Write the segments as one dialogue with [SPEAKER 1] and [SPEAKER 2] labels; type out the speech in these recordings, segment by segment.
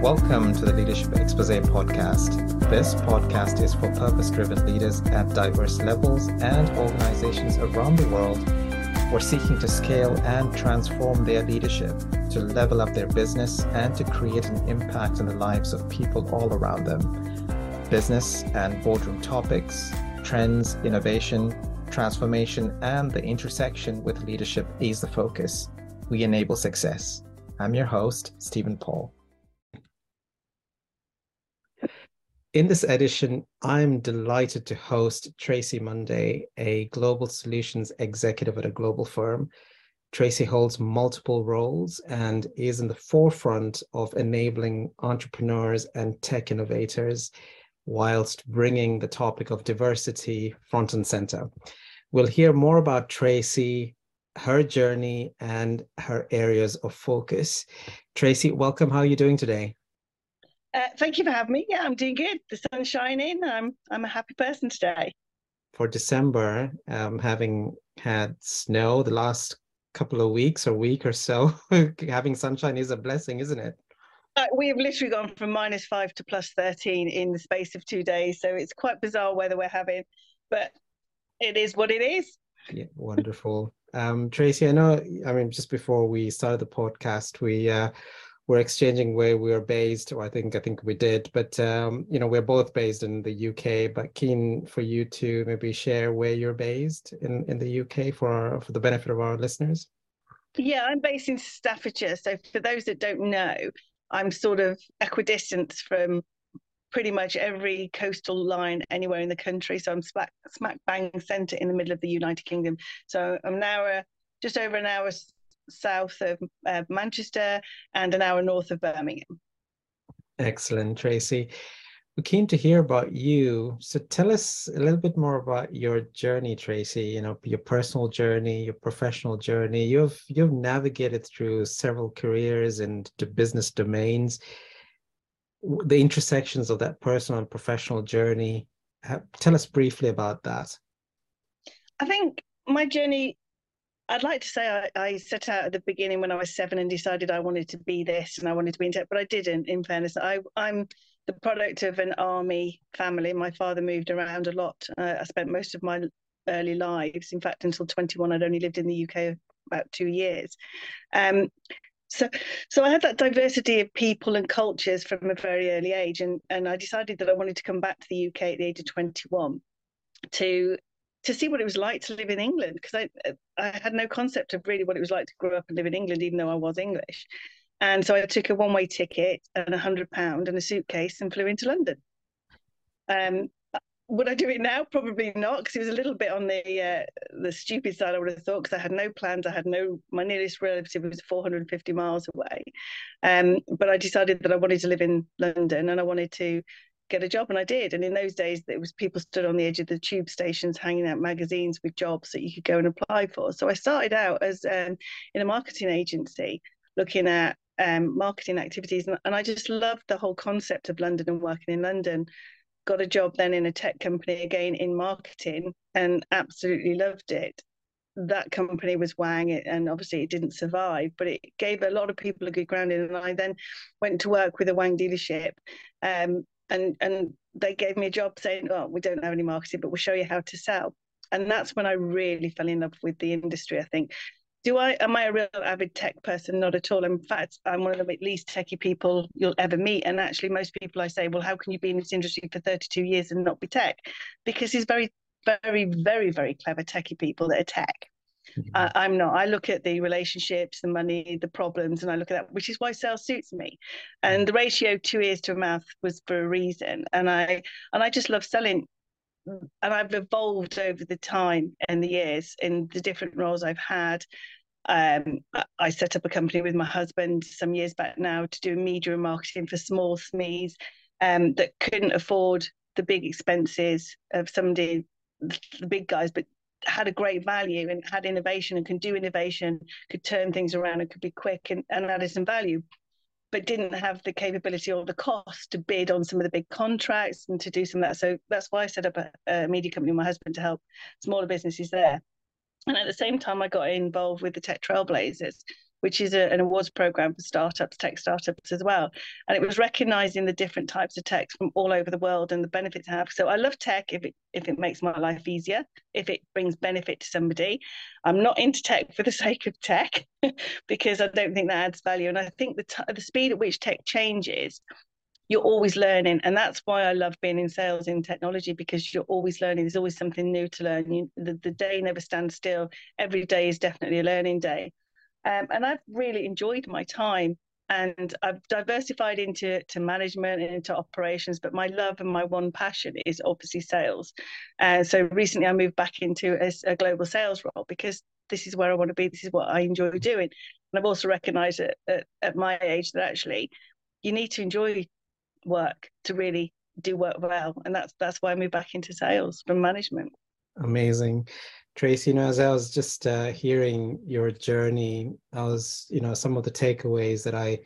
[SPEAKER 1] Welcome to the Leadership Exposé podcast. This podcast is for purpose driven leaders at diverse levels and organizations around the world who are seeking to scale and transform their leadership to level up their business and to create an impact in the lives of people all around them. Business and boardroom topics, trends, innovation, transformation, and the intersection with leadership is the focus. We enable success. I'm your host, Steven Paul. In this edition, I'm delighted to host Tracy Monday, a global solutions executive at a global firm. Tracy holds multiple roles and is in the forefront of enabling entrepreneurs and tech innovators whilst bringing the topic of diversity front and center. We'll hear more about Tracy, her journey, and her areas of focus. Tracy, welcome. How are you doing today?
[SPEAKER 2] Uh, thank you for having me. Yeah, I'm doing good. The sun's shining. I'm I'm a happy person today.
[SPEAKER 1] For December, um, having had snow the last couple of weeks or week or so, having sunshine is a blessing, isn't it?
[SPEAKER 2] Uh, we have literally gone from minus five to plus 13 in the space of two days. So it's quite bizarre weather we're having, but it is what it is.
[SPEAKER 1] Yeah, wonderful. Um, Tracy, I know, I mean, just before we started the podcast, we uh, we're exchanging where we're based, or I think I think we did, but um, you know we're both based in the UK. But keen for you to maybe share where you're based in in the UK for our, for the benefit of our listeners.
[SPEAKER 2] Yeah, I'm based in Staffordshire. So for those that don't know, I'm sort of equidistant from pretty much every coastal line anywhere in the country. So I'm smack, smack bang centre in the middle of the United Kingdom. So I'm now just over an hour south of uh, Manchester and an hour north of Birmingham.
[SPEAKER 1] Excellent, Tracy. We're keen to hear about you. So tell us a little bit more about your journey, Tracy. You know, your personal journey, your professional journey. You've you've navigated through several careers and the business domains. The intersections of that personal and professional journey. Tell us briefly about that.
[SPEAKER 2] I think my journey I'd like to say I, I, set out at the beginning when I was seven and decided I wanted to be this and I wanted to be in tech, but I didn't. In fairness, I, I'm the product of an army family. My father moved around a lot. Uh, I spent most of my early lives, in fact, until 21, I'd only lived in the UK about two years. Um, so, so I had that diversity of people and cultures from a very early age, and and I decided that I wanted to come back to the UK at the age of 21 to to see what it was like to live in England because I I had no concept of really what it was like to grow up and live in England, even though I was English. And so I took a one way ticket and a hundred pound and a suitcase and flew into London. Um, would I do it now? Probably not, because it was a little bit on the uh, the stupid side. I would have thought, because I had no plans. I had no. My nearest relative was 450 miles away, um, but I decided that I wanted to live in London and I wanted to get a job and I did. And in those days, it was people stood on the edge of the tube stations hanging out magazines with jobs that you could go and apply for. So I started out as um, in a marketing agency looking at um, marketing activities. And, and I just loved the whole concept of London and working in London. Got a job then in a tech company again in marketing and absolutely loved it that company was Wang, and obviously it didn't survive, but it gave a lot of people a good grounding. And I then went to work with a Wang dealership, um, and and they gave me a job saying, "Oh, we don't have any marketing, but we'll show you how to sell." And that's when I really fell in love with the industry. I think. Do I am I a real avid tech person? Not at all. In fact, I'm one of the least techie people you'll ever meet. And actually, most people I say, "Well, how can you be in this industry for 32 years and not be tech?" Because it's very, very, very, very clever techie people that are tech. Mm-hmm. Uh, I'm not. I look at the relationships, the money, the problems, and I look at that, which is why sales suits me. And the ratio two ears to a mouth was for a reason. And I and I just love selling. And I've evolved over the time and the years in the different roles I've had. Um, I set up a company with my husband some years back now to do media and marketing for small SMEs um, that couldn't afford the big expenses of somebody the big guys, but had a great value and had innovation and can do innovation, could turn things around and could be quick and, and added some value, but didn't have the capability or the cost to bid on some of the big contracts and to do some of that. So that's why I set up a, a media company with my husband to help smaller businesses there. And at the same time, I got involved with the Tech Trailblazers, which is a, an awards program for startups, tech startups as well. And it was recognizing the different types of tech from all over the world and the benefits have. So I love tech if it if it makes my life easier, if it brings benefit to somebody. I'm not into tech for the sake of tech because I don't think that adds value. And I think the t- the speed at which tech changes you're always learning and that's why i love being in sales in technology because you're always learning there's always something new to learn you, the, the day never stands still every day is definitely a learning day um, and i've really enjoyed my time and i've diversified into to management and into operations but my love and my one passion is obviously sales. And uh, so recently i moved back into a, a global sales role because this is where i want to be this is what i enjoy doing. And i've also recognized at, at, at my age that actually you need to enjoy work to really do work well and that's that's why i moved back into sales from management.
[SPEAKER 1] Amazing tracy you know as i was just uh, hearing your journey i was you know some of the takeaways that i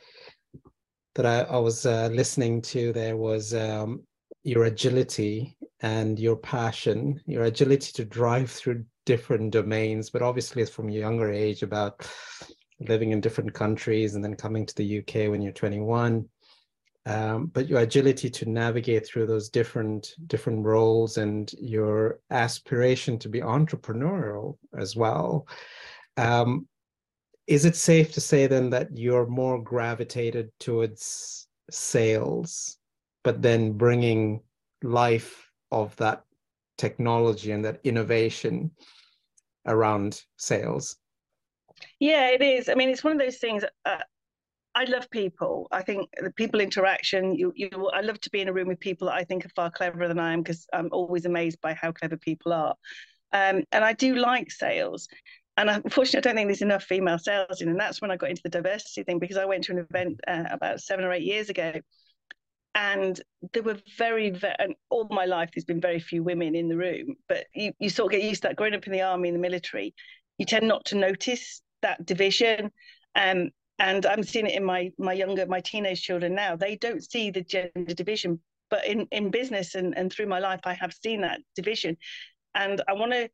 [SPEAKER 1] that i, I was uh, listening to there was um, your agility and your passion your agility to drive through different domains but obviously it's from a younger age about living in different countries and then coming to the uk when you're 21 um, but your agility to navigate through those different different roles and your aspiration to be entrepreneurial as well um, is it safe to say then that you're more gravitated towards sales but then bringing life of that technology and that innovation around sales?
[SPEAKER 2] Yeah it is. I mean it's one of those things uh, I love people. I think the people interaction. You, you. I love to be in a room with people that I think are far cleverer than I am because I'm always amazed by how clever people are. Um, and I do like sales. And unfortunately, I don't think there's enough female sales in. And that's when I got into the diversity thing because I went to an event uh, about seven or eight years ago, and there were very, very and all my life there's been very few women in the room. But you, you sort of get used to that. Growing up in the army, in the military, you tend not to notice that division. Um, and i'm seeing it in my my younger my teenage children now. They don't see the gender division but in in business and, and through my life i have seen that division. And i want to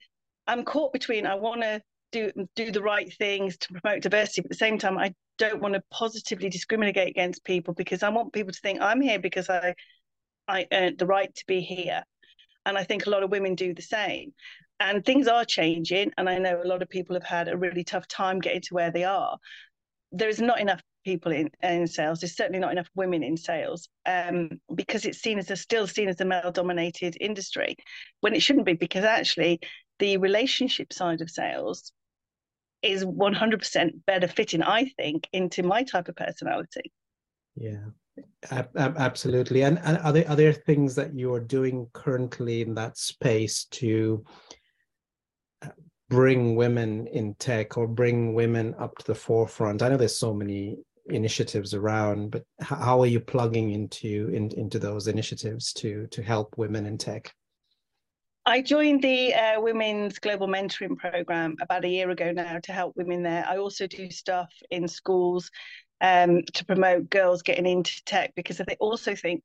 [SPEAKER 2] i'm caught between i want to do do the right things to promote diversity but at the same time i don't want to positively discriminate against people because i want people to think i'm here because i i earned the right to be here. And i think a lot of women do the same. And things are changing and i know a lot of people have had a really tough time getting to where they are there is not enough people in, in sales. There's certainly not enough women in sales um, because it's seen as a still seen as a male dominated industry when it shouldn't be because actually the relationship side of sales is 100% better fitting, I think, into my type of personality.
[SPEAKER 1] Yeah, absolutely. And, and are there are there things that you are doing currently in that space to bring women in tech or bring women up to the forefront? I know there's so many initiatives around, but how are you plugging into in, into those initiatives to to help women in tech?
[SPEAKER 2] I joined the uh, Women's Global Mentoring Program about a year ago now to help women there. I also do stuff in schools um, to promote girls getting into tech because I also think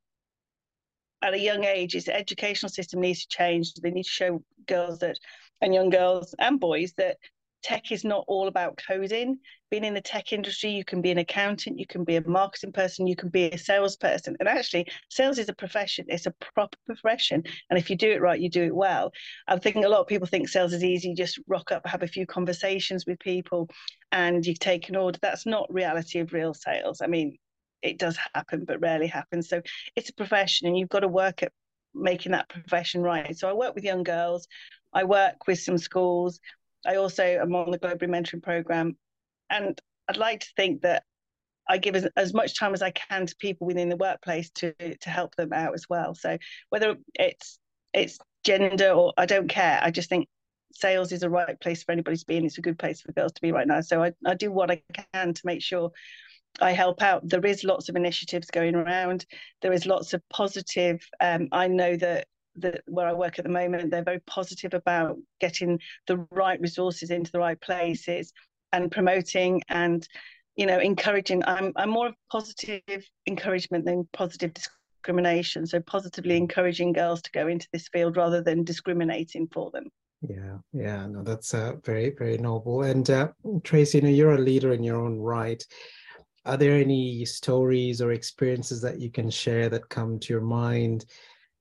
[SPEAKER 2] at a young age, the educational system needs to change. They need to show girls that and young girls and boys that tech is not all about coding. Being in the tech industry, you can be an accountant, you can be a marketing person, you can be a salesperson. And actually, sales is a profession, it's a proper profession. And if you do it right, you do it well. I'm thinking a lot of people think sales is easy, you just rock up, have a few conversations with people, and you take an order. That's not reality of real sales. I mean, it does happen, but rarely happens. So it's a profession, and you've got to work at making that profession right. So I work with young girls. I work with some schools. I also am on the Global Mentoring Program. And I'd like to think that I give as, as much time as I can to people within the workplace to to help them out as well. So whether it's it's gender or I don't care. I just think sales is a right place for anybody to be and it's a good place for girls to be right now. So I, I do what I can to make sure I help out. There is lots of initiatives going around. There is lots of positive. Um, I know that that where I work at the moment, they're very positive about getting the right resources into the right places and promoting and you know encouraging. I'm I'm more of positive encouragement than positive discrimination. So positively encouraging girls to go into this field rather than discriminating for them.
[SPEAKER 1] Yeah, yeah, no, that's uh, very, very noble. And uh, Tracy, you know, you're a leader in your own right. Are there any stories or experiences that you can share that come to your mind?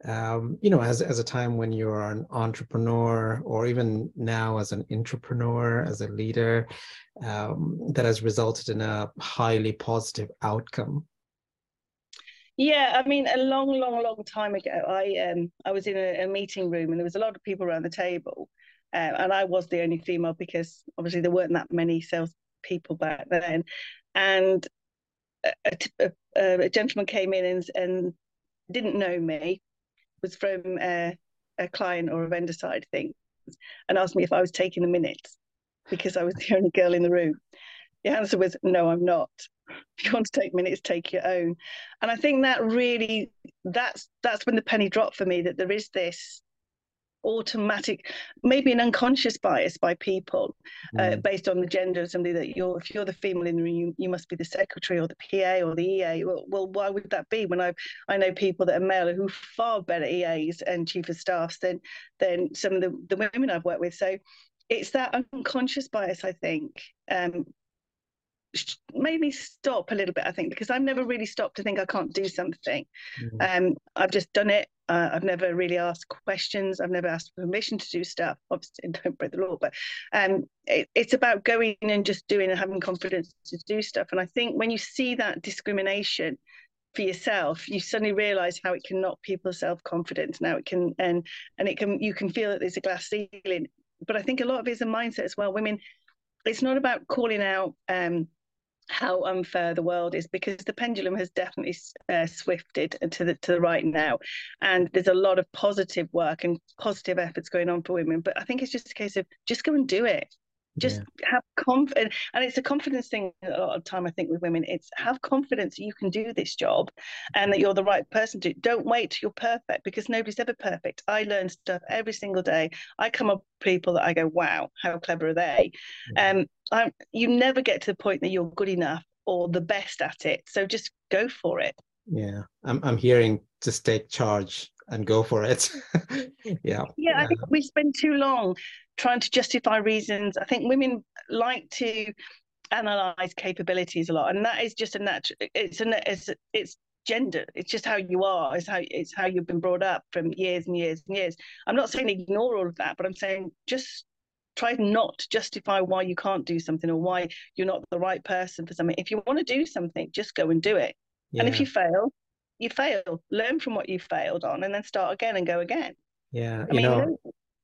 [SPEAKER 1] Um, you know, as as a time when you're an entrepreneur, or even now as an entrepreneur, as a leader, um, that has resulted in a highly positive outcome.
[SPEAKER 2] Yeah, I mean, a long, long, long time ago, I um I was in a, a meeting room and there was a lot of people around the table, uh, and I was the only female because obviously there weren't that many sales people back then, and a, a, a gentleman came in and and didn't know me, was from a, a client or a vendor side thing, and asked me if I was taking the minutes because I was the only girl in the room. The answer was no, I'm not if you want to take minutes take your own and i think that really that's that's when the penny dropped for me that there is this automatic maybe an unconscious bias by people uh, mm. uh, based on the gender of somebody that you're if you're the female in the room you, you must be the secretary or the pa or the ea well, well why would that be when i i know people that are male who are far better eas and chief of staffs than than some of the, the women i've worked with so it's that unconscious bias i think um, made me stop a little bit, I think, because I've never really stopped to think I can't do something. Mm-hmm. Um, I've just done it. Uh, I've never really asked questions. I've never asked permission to do stuff. Obviously, don't break the law, but um, it, it's about going and just doing and having confidence to do stuff. And I think when you see that discrimination for yourself, you suddenly realize how it can knock people's self confidence. Now it can, and and it can, you can feel that there's a glass ceiling. But I think a lot of it is a mindset as well. Women, it's not about calling out. Um, how unfair the world is because the pendulum has definitely uh, swifted to the to the right now. And there's a lot of positive work and positive efforts going on for women but i think it's just a case of just go and do it just yeah. have confidence and it's a confidence thing a lot of time i think with women. It's have confidence you can do this job and that you're the right person to don't wait till you're perfect because nobody's ever perfect. I learn stuff every single day. I come up with people that i go wow how clever are they? Um i you never get to the point that you're good enough or the best at it. So just go for it.
[SPEAKER 1] Yeah. I'm, I'm hearing just take charge and go for it yeah
[SPEAKER 2] yeah i think we spend too long trying to justify reasons. I think women like to analyze capabilities a lot, and that is just a natural. It's a it's it's gender. It's just how you are. It's how it's how you've been brought up from years and years and years. I'm not saying ignore all of that, but I'm saying just try not to justify why you can't do something or why you're not the right person for something. If you want to do something, just go and do it. Yeah. And if you fail, you fail. Learn from what you failed on, and then start again and go again.
[SPEAKER 1] Yeah, I you mean, know,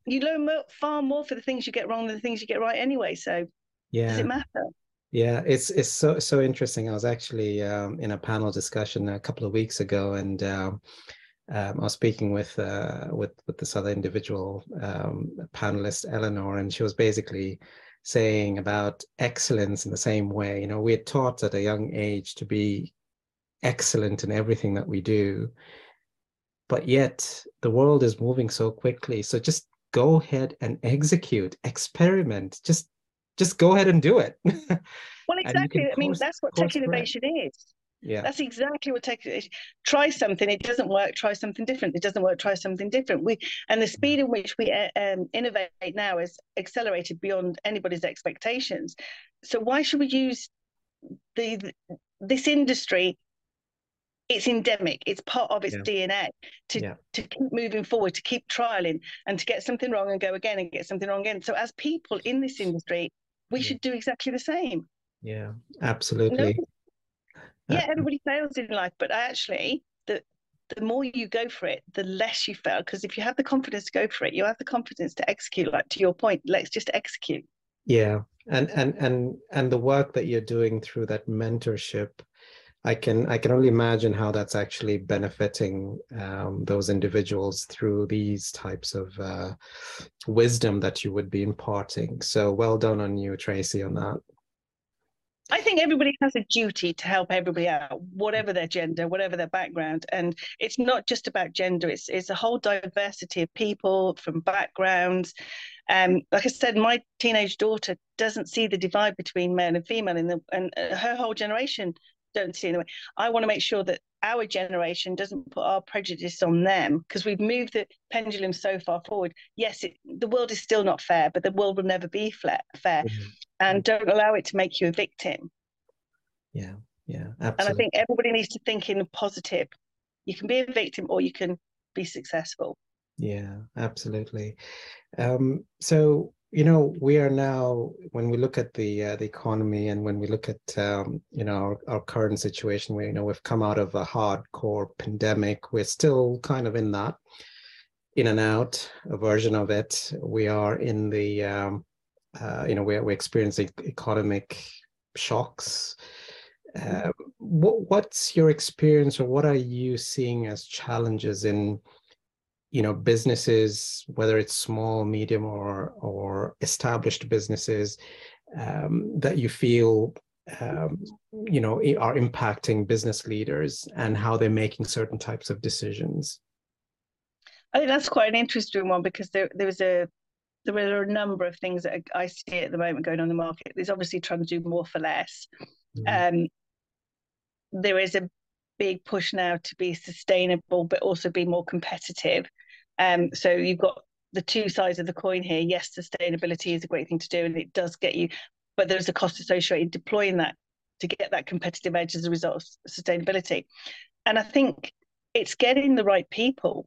[SPEAKER 2] you learn far more for the things you get wrong than the things you get right anyway. So yeah, does it matter?
[SPEAKER 1] Yeah, it's it's so so interesting. I was actually um, in a panel discussion a couple of weeks ago, and um, um, I was speaking with uh, with with this other individual um, panelist, Eleanor, and she was basically saying about excellence in the same way. You know, we are taught at a young age to be excellent in everything that we do, but yet the world is moving so quickly. So just go ahead and execute, experiment. Just just go ahead and do it.
[SPEAKER 2] well, exactly. I mean, that's what tech innovation is. Yeah. That's exactly what tech is. Try something, it doesn't work, try something different. It doesn't work, try something different. We and the speed in which we uh, um, innovate now is accelerated beyond anybody's expectations. So why should we use the, the this industry it's endemic it's part of its yeah. dna to, yeah. to keep moving forward to keep trialing and to get something wrong and go again and get something wrong again so as people in this industry we yeah. should do exactly the same
[SPEAKER 1] yeah absolutely
[SPEAKER 2] yeah everybody fails in life but actually the the more you go for it the less you fail because if you have the confidence to go for it you have the confidence to execute like to your point let's just execute
[SPEAKER 1] yeah and and and and the work that you're doing through that mentorship I can I can only imagine how that's actually benefiting um, those individuals through these types of uh, wisdom that you would be imparting. So well done on you, Tracy, on that.
[SPEAKER 2] I think everybody has a duty to help everybody out, whatever their gender, whatever their background. And it's not just about gender, it's, it's a whole diversity of people from backgrounds. Um, like I said, my teenage daughter doesn't see the divide between male and female, in the, and uh, her whole generation don't see in the way. I want to make sure that our generation doesn't put our prejudice on them because we've moved the pendulum so far forward. Yes, it, the world is still not fair, but the world will never be fair. Mm-hmm. And don't allow it to make you a victim.
[SPEAKER 1] Yeah, yeah, absolutely.
[SPEAKER 2] And I think everybody needs to think in positive. You can be a victim or you can be successful.
[SPEAKER 1] Yeah, absolutely. Um, so you know we are now when we look at the uh, the economy and when we look at um, you know our, our current situation where you know we've come out of a hardcore pandemic. We're still kind of in that in and out a version of it. We are in the um, uh, you know we're, we're experiencing economic shocks. Uh, what, what's your experience or what are you seeing as challenges in you know businesses whether it's small medium or or established businesses um, that you feel um, you know are impacting business leaders and how they're making certain types of decisions?
[SPEAKER 2] I think that's quite an interesting one because there, there was a there are a number of things that i see at the moment going on in the market. There's obviously trying to do more for less. Mm-hmm. um, there is a big push now to be sustainable but also be more competitive um, so you've got the two sides of the coin here. Yes, sustainability is a great thing to do, and it does get you, but there's a cost associated deploying that to get that competitive edge as a result of sustainability. And I think it's getting the right people.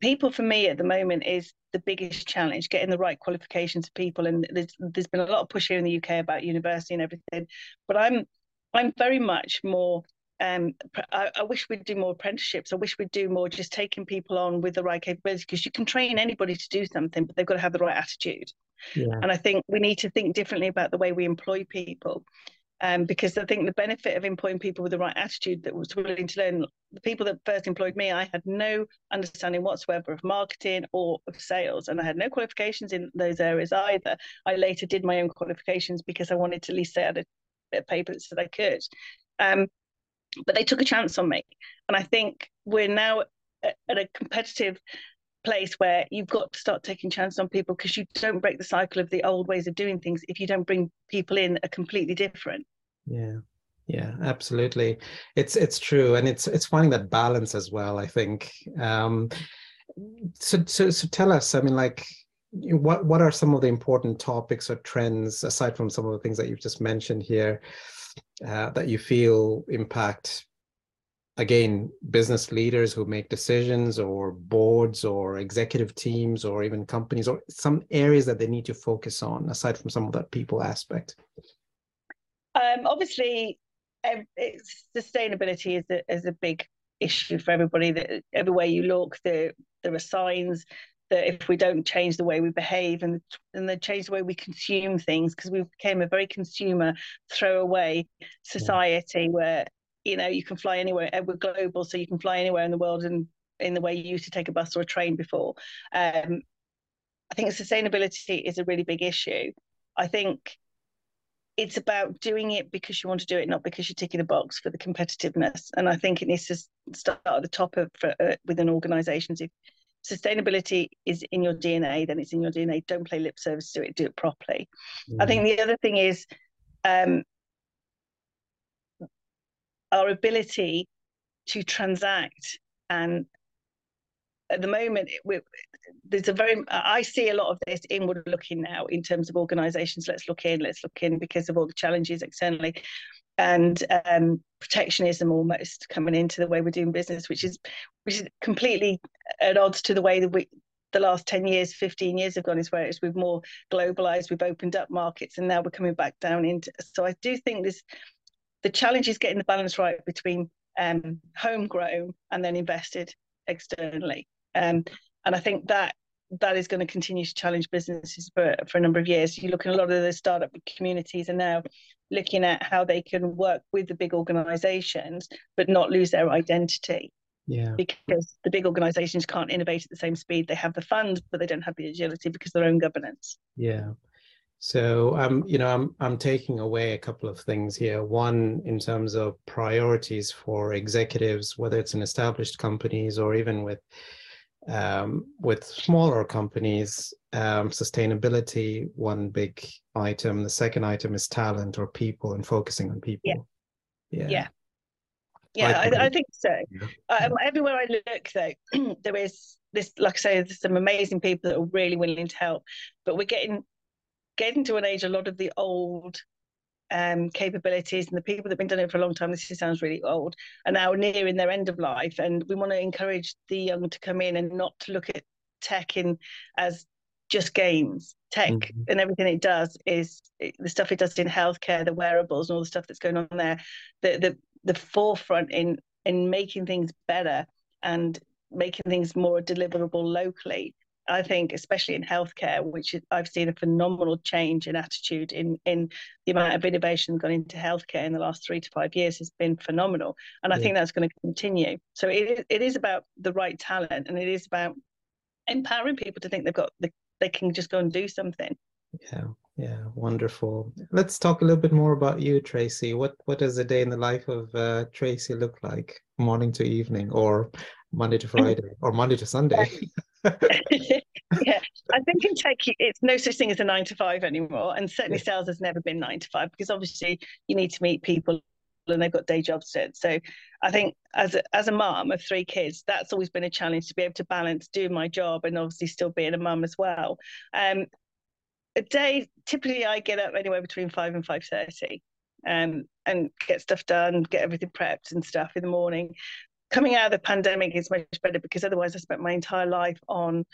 [SPEAKER 2] People for me at the moment is the biggest challenge, getting the right qualifications of people. And there's there's been a lot of push here in the UK about university and everything, but I'm I'm very much more um, I, I, wish we'd do more apprenticeships. I wish we'd do more just taking people on with the right capability because you can train anybody to do something, but they've got to have the right attitude. Yeah. And I think we need to think differently about the way we employ people. Um, because I think the benefit of employing people with the right attitude that was willing to learn, the people that first employed me, I had no understanding whatsoever of marketing or of sales, and I had no qualifications in those areas either. I later did my own qualifications because I wanted to at least say I had a bit of paper that I could. Um, but they took a chance on me. And I think we're now at a competitive place where you've got to start taking chances on people because you don't break the cycle of the old ways of doing things if you don't bring people in a completely different.
[SPEAKER 1] Yeah. Yeah, absolutely. It's it's true, and it's it's finding that balance as well. I think. Um, so so so tell us. I mean, like, what what are some of the important topics or trends aside from some of the things that you've just mentioned here uh, that you feel impact again business leaders who make decisions or boards or executive teams or even companies or some areas that they need to focus on aside from some of that people aspect?
[SPEAKER 2] Um, obviously sustainability is a, is a big issue for everybody that everywhere you look there there are signs that if we don't change the way we behave and and then change the way we consume things because we became a very consumer throwaway society yeah. where you know you can fly anywhere we're global so you can fly anywhere in the world and in the way you used to take a bus or a train before um, i think sustainability is a really big issue i think it's about doing it because you want to do it, not because you're ticking a box for the competitiveness. And I think it needs to start at the top of for, uh, within organisations. If sustainability is in your DNA, then it's in your DNA. Don't play lip service to it, do it properly. Mm. I think the other thing is um, our ability to transact and at the moment there's a very i see a lot of this inward looking now in terms of organizations let's look in let's look in because of all the challenges externally. And um, protectionism almost coming into the way we're doing business, which is which is completely at odds to the way that we the last 10 years 15 years have gone is where it's we've more globalized we've opened up markets and now we're coming back down into so i do think this the challenge is getting the balance right between um, homegrown and then invested externally um, and i think that that is going to continue to challenge businesses for, for a number of years. You look at a lot of the startup communities are now looking at how they can work with the big organizations, but not lose their identity.
[SPEAKER 1] Yeah.
[SPEAKER 2] Because the big organizations can't innovate at the same speed. They have the funds, but they don't have the agility because of their own governance.
[SPEAKER 1] Yeah. So um, you know, I'm I'm taking away a couple of things here. One, in terms of priorities for executives, whether it's in established companies or even with um, with smaller companies, um, sustainability, one big item. The second item is talent or people and focusing on people.
[SPEAKER 2] Yeah. Yeah. yeah. Yeah, I, I, think so. Yeah. Um, everywhere I look, though, there is this. Like I say, there's some amazing people that are really willing to help. But we're getting getting to an age. A lot of the old um, capabilities and the people that have been doing it for a long time. This sounds really old, are now nearing their end of life, and we want to encourage the young to come in and not to look at tech in as just games. Tech mm-hmm. and everything it does is the stuff it does in healthcare, the wearables, and all the stuff that's going on there. The the the forefront in in making things better and making things more deliverable locally I think, especially in healthcare, which I've seen a phenomenal change in attitude in in the amount of innovation gone into healthcare in the last three to five years has been phenomenal, and I yeah. think that's going to continue. So it it is about the right talent, and it is about empowering people to think they've got the, they can just go and do something.
[SPEAKER 1] Yeah, yeah, wonderful. Let's talk a little bit more about you, Tracy. What what does a day in the life of uh, Tracy look like, morning to evening, or Monday to Friday, or Monday to Sunday?
[SPEAKER 2] yeah, I think in tech, it's no such thing as a nine to five anymore, and certainly sales has never been nine to five because obviously you need to meet people and they've got day jobs to it. So I think as a, as a mom of three kids, that's always been a challenge to be able to balance doing my job and obviously still being a mum as well. Um, a day typically I get up anywhere between five and five thirty, um, and get stuff done, get everything prepped and stuff in the morning coming out of the pandemic is much better because otherwise I spent my entire life on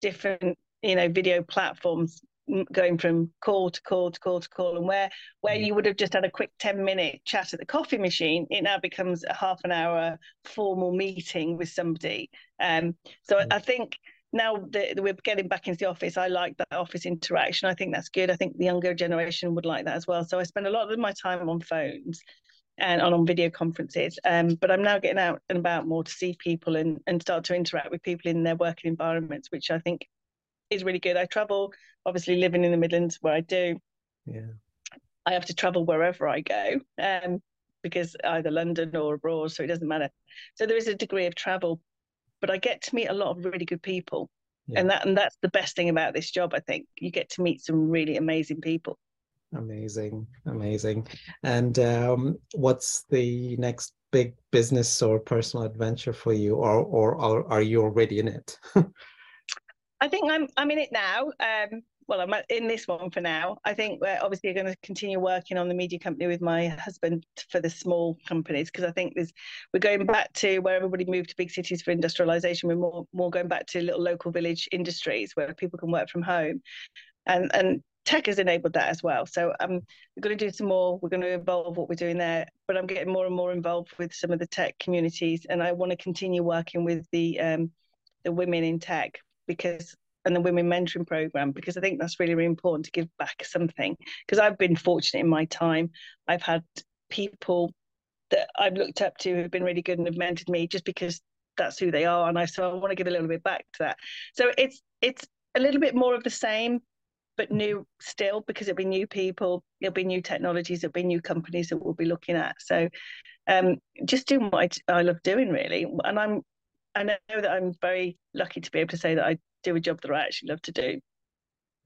[SPEAKER 2] different, you know, video platforms mm, going from call to call to call to call. And where where mm. you would have just had a quick 10 minute chat at the coffee machine it now becomes a half an hour formal meeting with somebody. Um, so i mm. think now that we're getting back into the office i like that office interaction. I think that's good. I think the younger generation would like that as well. So i spend a lot of my time on phones and on, on video conferences. Um, but I'm now getting out and about more to see people and, and start to interact with people in their working environments, which I think is really good. I travel, obviously living in the Midlands where I do.
[SPEAKER 1] Yeah.
[SPEAKER 2] I have to travel wherever I go, um, because either London or abroad, so it doesn't matter. So there is a degree of travel, but I get to meet a lot of really good people. Yeah. And that and that's the best thing about this job, I think. You get to meet some really amazing people.
[SPEAKER 1] Amazing, amazing. And um, what's the next big business or personal adventure for you, or or, or are you already in it?
[SPEAKER 2] I think I'm I'm in it now. Um, well, I'm in this one for now. I think we're obviously going to continue working on the media company with my husband for the small companies because I think there's we're going back to where everybody moved to big cities for industrialization. We're more more going back to little local village industries where people can work from home, and and tech has enabled that as well. So um, we're going to do some more. We're going to evolve what we're doing there. But I'm getting more and more involved with some of the tech communities, and I want to continue working with the um, the women in tech because and the women mentoring program because I think that's really really important to give back something. Because I've been fortunate in my time. I've had people that I've looked up to who've been really good and have mentored me just because that's who they are, and I so I want to give a little bit back to that. So it's it's a little bit more of the same but new still because it'll be new people, it'll be new technologies, it'll be new companies that we'll be looking at. So um, just doing what I, I love doing really. And I'm I know that I'm very lucky to be able to say that I do a job that I actually love to do.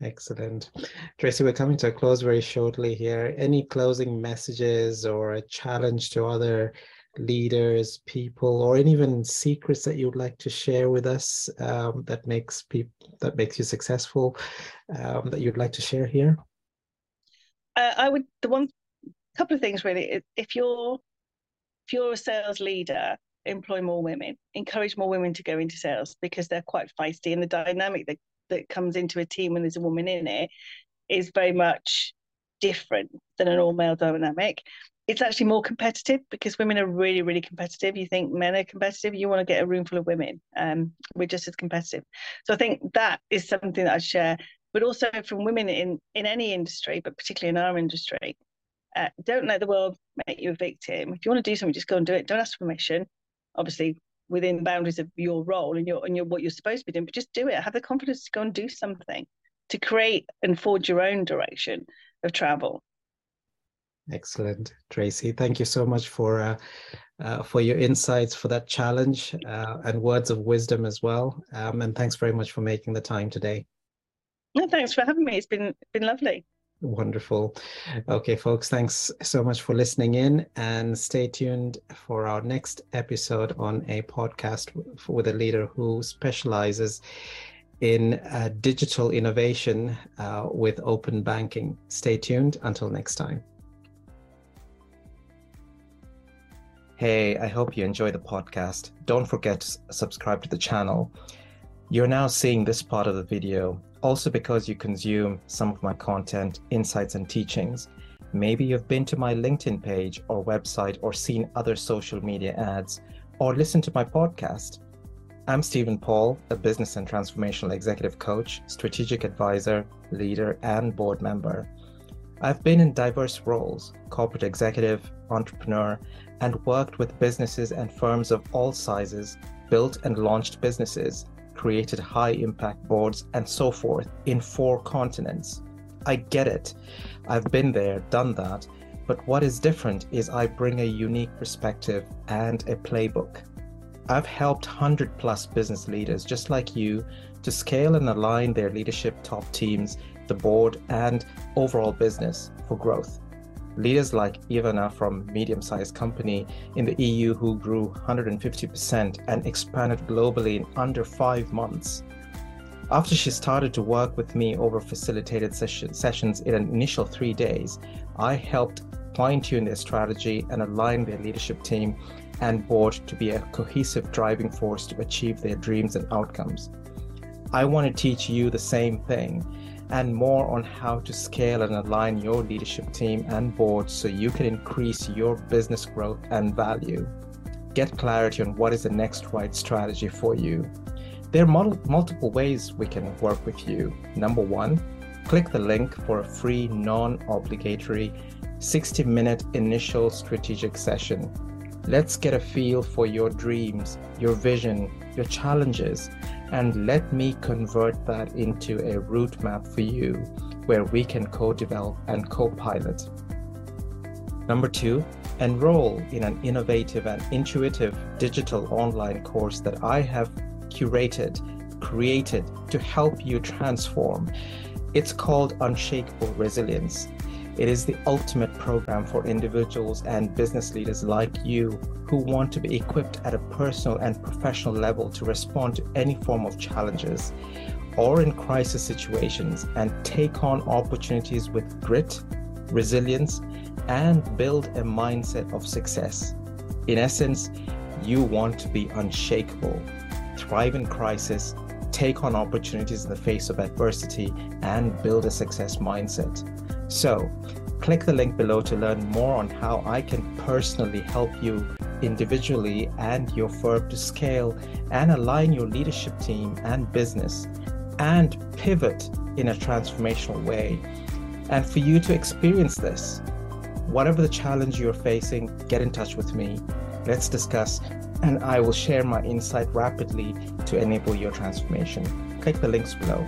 [SPEAKER 1] Excellent. Tracy, we're coming to a close very shortly here. Any closing messages or a challenge to other leaders, people, or even secrets that you'd like to share with us um, that makes people that makes you successful um, that you'd like to share here?
[SPEAKER 2] Uh, I would the one couple of things really. If you're if you're a sales leader, employ more women, encourage more women to go into sales because they're quite feisty, and the dynamic that that comes into a team when there's a woman in it is very much different than an all male dynamic it's actually more competitive because women are really, really competitive. You think men are competitive, you want to get a room full of women. Um, we're just as competitive. So I think that is something that I share, but also from women in, in any industry, but particularly in our industry. Uh, don't let the world make you a victim. If you want to do something, just go and do it. Don't ask permission. Obviously, within the boundaries of your role and your and your what you're supposed to be doing, but just do it. Have the confidence to go and do something to create and forge your own direction of travel.
[SPEAKER 1] Excellent, Tracy. Thank you so much for uh, uh, for your insights for that challenge uh, and words of wisdom as well. Um, and thanks very much for making the time today.
[SPEAKER 2] No, thanks for having me. It's been been lovely.
[SPEAKER 1] Wonderful. Okay, folks, thanks so much for listening in and stay tuned for our next episode on a podcast with a leader who specializes in uh, digital innovation uh, with open banking. Stay tuned until next time. Hey, I hope you enjoy the podcast. Don't forget to subscribe to the channel. You're now seeing this part of the video also because you consume some of my content, insights, and teachings. Maybe you've been to my LinkedIn page or website or seen other social media ads or listened to my podcast. I'm Steven Paul, a business and transformational executive coach, strategic advisor, leader, and board member. I've been in diverse roles corporate executive, entrepreneur, and worked with businesses and firms of all sizes, built and launched businesses, created high impact boards, and so forth in four continents. I get it. I've been there, done that. But what is different is I bring a unique perspective and a playbook. I've helped 100 plus business leaders just like you to scale and align their leadership top teams, the board, and overall business for growth. Leaders like Ivana from medium-sized company in the EU who grew 150% and expanded globally in under five months. After she started to work with me over facilitated session, sessions in an initial three days, I helped fine tune their strategy and align their leadership team and board to be a cohesive driving force to achieve their dreams and outcomes. I want to teach you the same thing and more on how to scale and align your leadership team and board so you can increase your business growth and value. Get clarity on what is the next right strategy for you. There are multiple ways we can work with you. Number one, click the link for a free, non obligatory 60 minute initial strategic session. Let's get a feel for your dreams, your vision, your challenges, and let me convert that into a route map for you where we can co develop and co pilot. Number two, enroll in an innovative and intuitive digital online course that I have curated, created to help you transform. It's called Unshakeable Resilience. It is the ultimate program for individuals and business leaders like you who want to be equipped at a personal and professional level to respond to any form of challenges or in crisis situations and take on opportunities with grit, resilience, and build a mindset of success. In essence, you want to be unshakable, thrive in crisis, take on opportunities in the face of adversity, and build a success mindset. So, click the link below to learn more on how I can personally help you individually and your firm to scale and align your leadership team and business and pivot in a transformational way. And for you to experience this, whatever the challenge you're facing, get in touch with me. Let's discuss, and I will share my insight rapidly to enable your transformation. Click the links below.